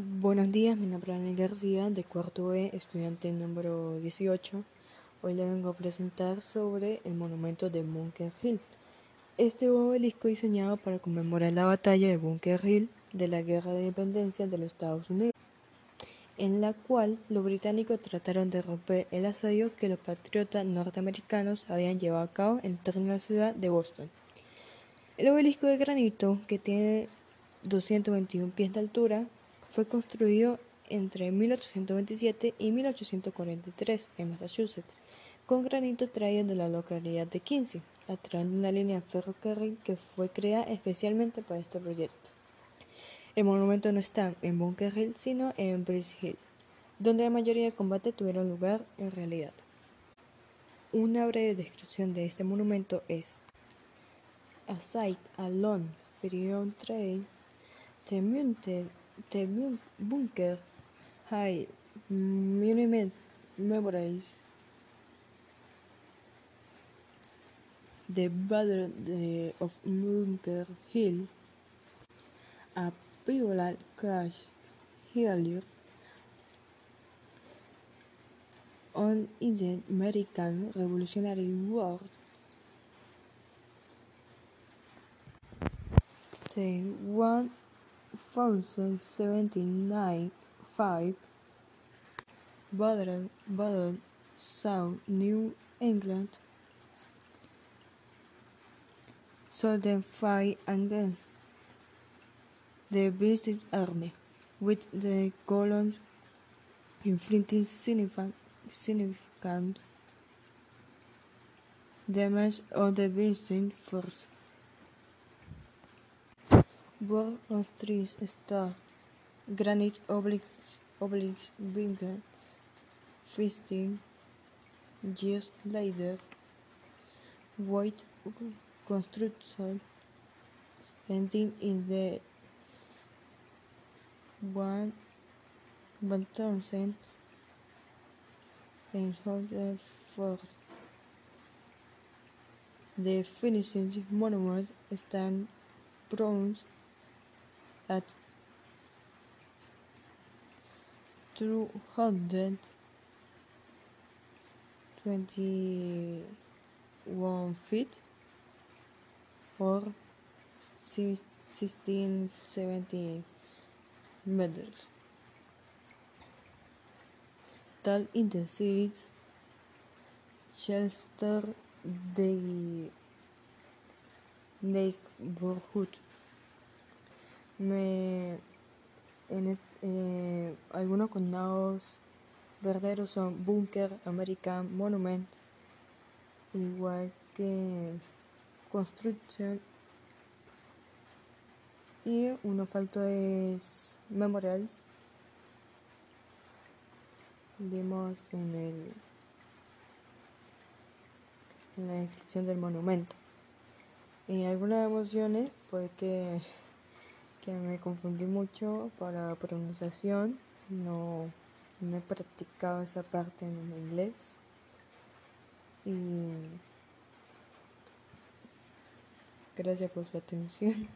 Buenos días, mi nombre es Ana García, de cuarto E, estudiante número 18. Hoy le vengo a presentar sobre el monumento de Bunker Hill. Este obelisco diseñado para conmemorar la batalla de Bunker Hill de la Guerra de Independencia de los Estados Unidos, en la cual los británicos trataron de romper el asedio que los patriotas norteamericanos habían llevado a cabo en torno a la ciudad de Boston. El obelisco de granito, que tiene 221 pies de altura, fue construido entre 1827 y 1843 en Massachusetts, con granito traído de la localidad de Quincy, a través de una línea ferrocarril que fue creada especialmente para este proyecto. El monumento no está en Bunker Hill, sino en Bridge Hill, donde la mayoría de combates tuvieron lugar en realidad. Una breve descripción de este monumento es A site along Freedom Trail, the The Bunker. High Monument memorize. The Battle of Bunker Hill, a pivotal crash earlier on in the American Revolutionary War. The one 1079 5 Battle, Battle South New England Southern fight against the British Army, with the columns inflicting significant damage on the British force. World of Trees Star Granite Obliques Obliques Bingham Fifteen years later White construction ending in the one one thousand and hundred first the finishing monument stand bronze at 221 feet or 1670 meters. Tal in the series Chester the neighborhood me, en eh, algunos condados verdaderos son Bunker, American, Monument, igual que Construction. Y uno falto es Memorials. Vimos en el en la descripción del monumento. Y algunas emociones fue que me confundí mucho para pronunciación, no, no he practicado esa parte en inglés. Y gracias por su atención.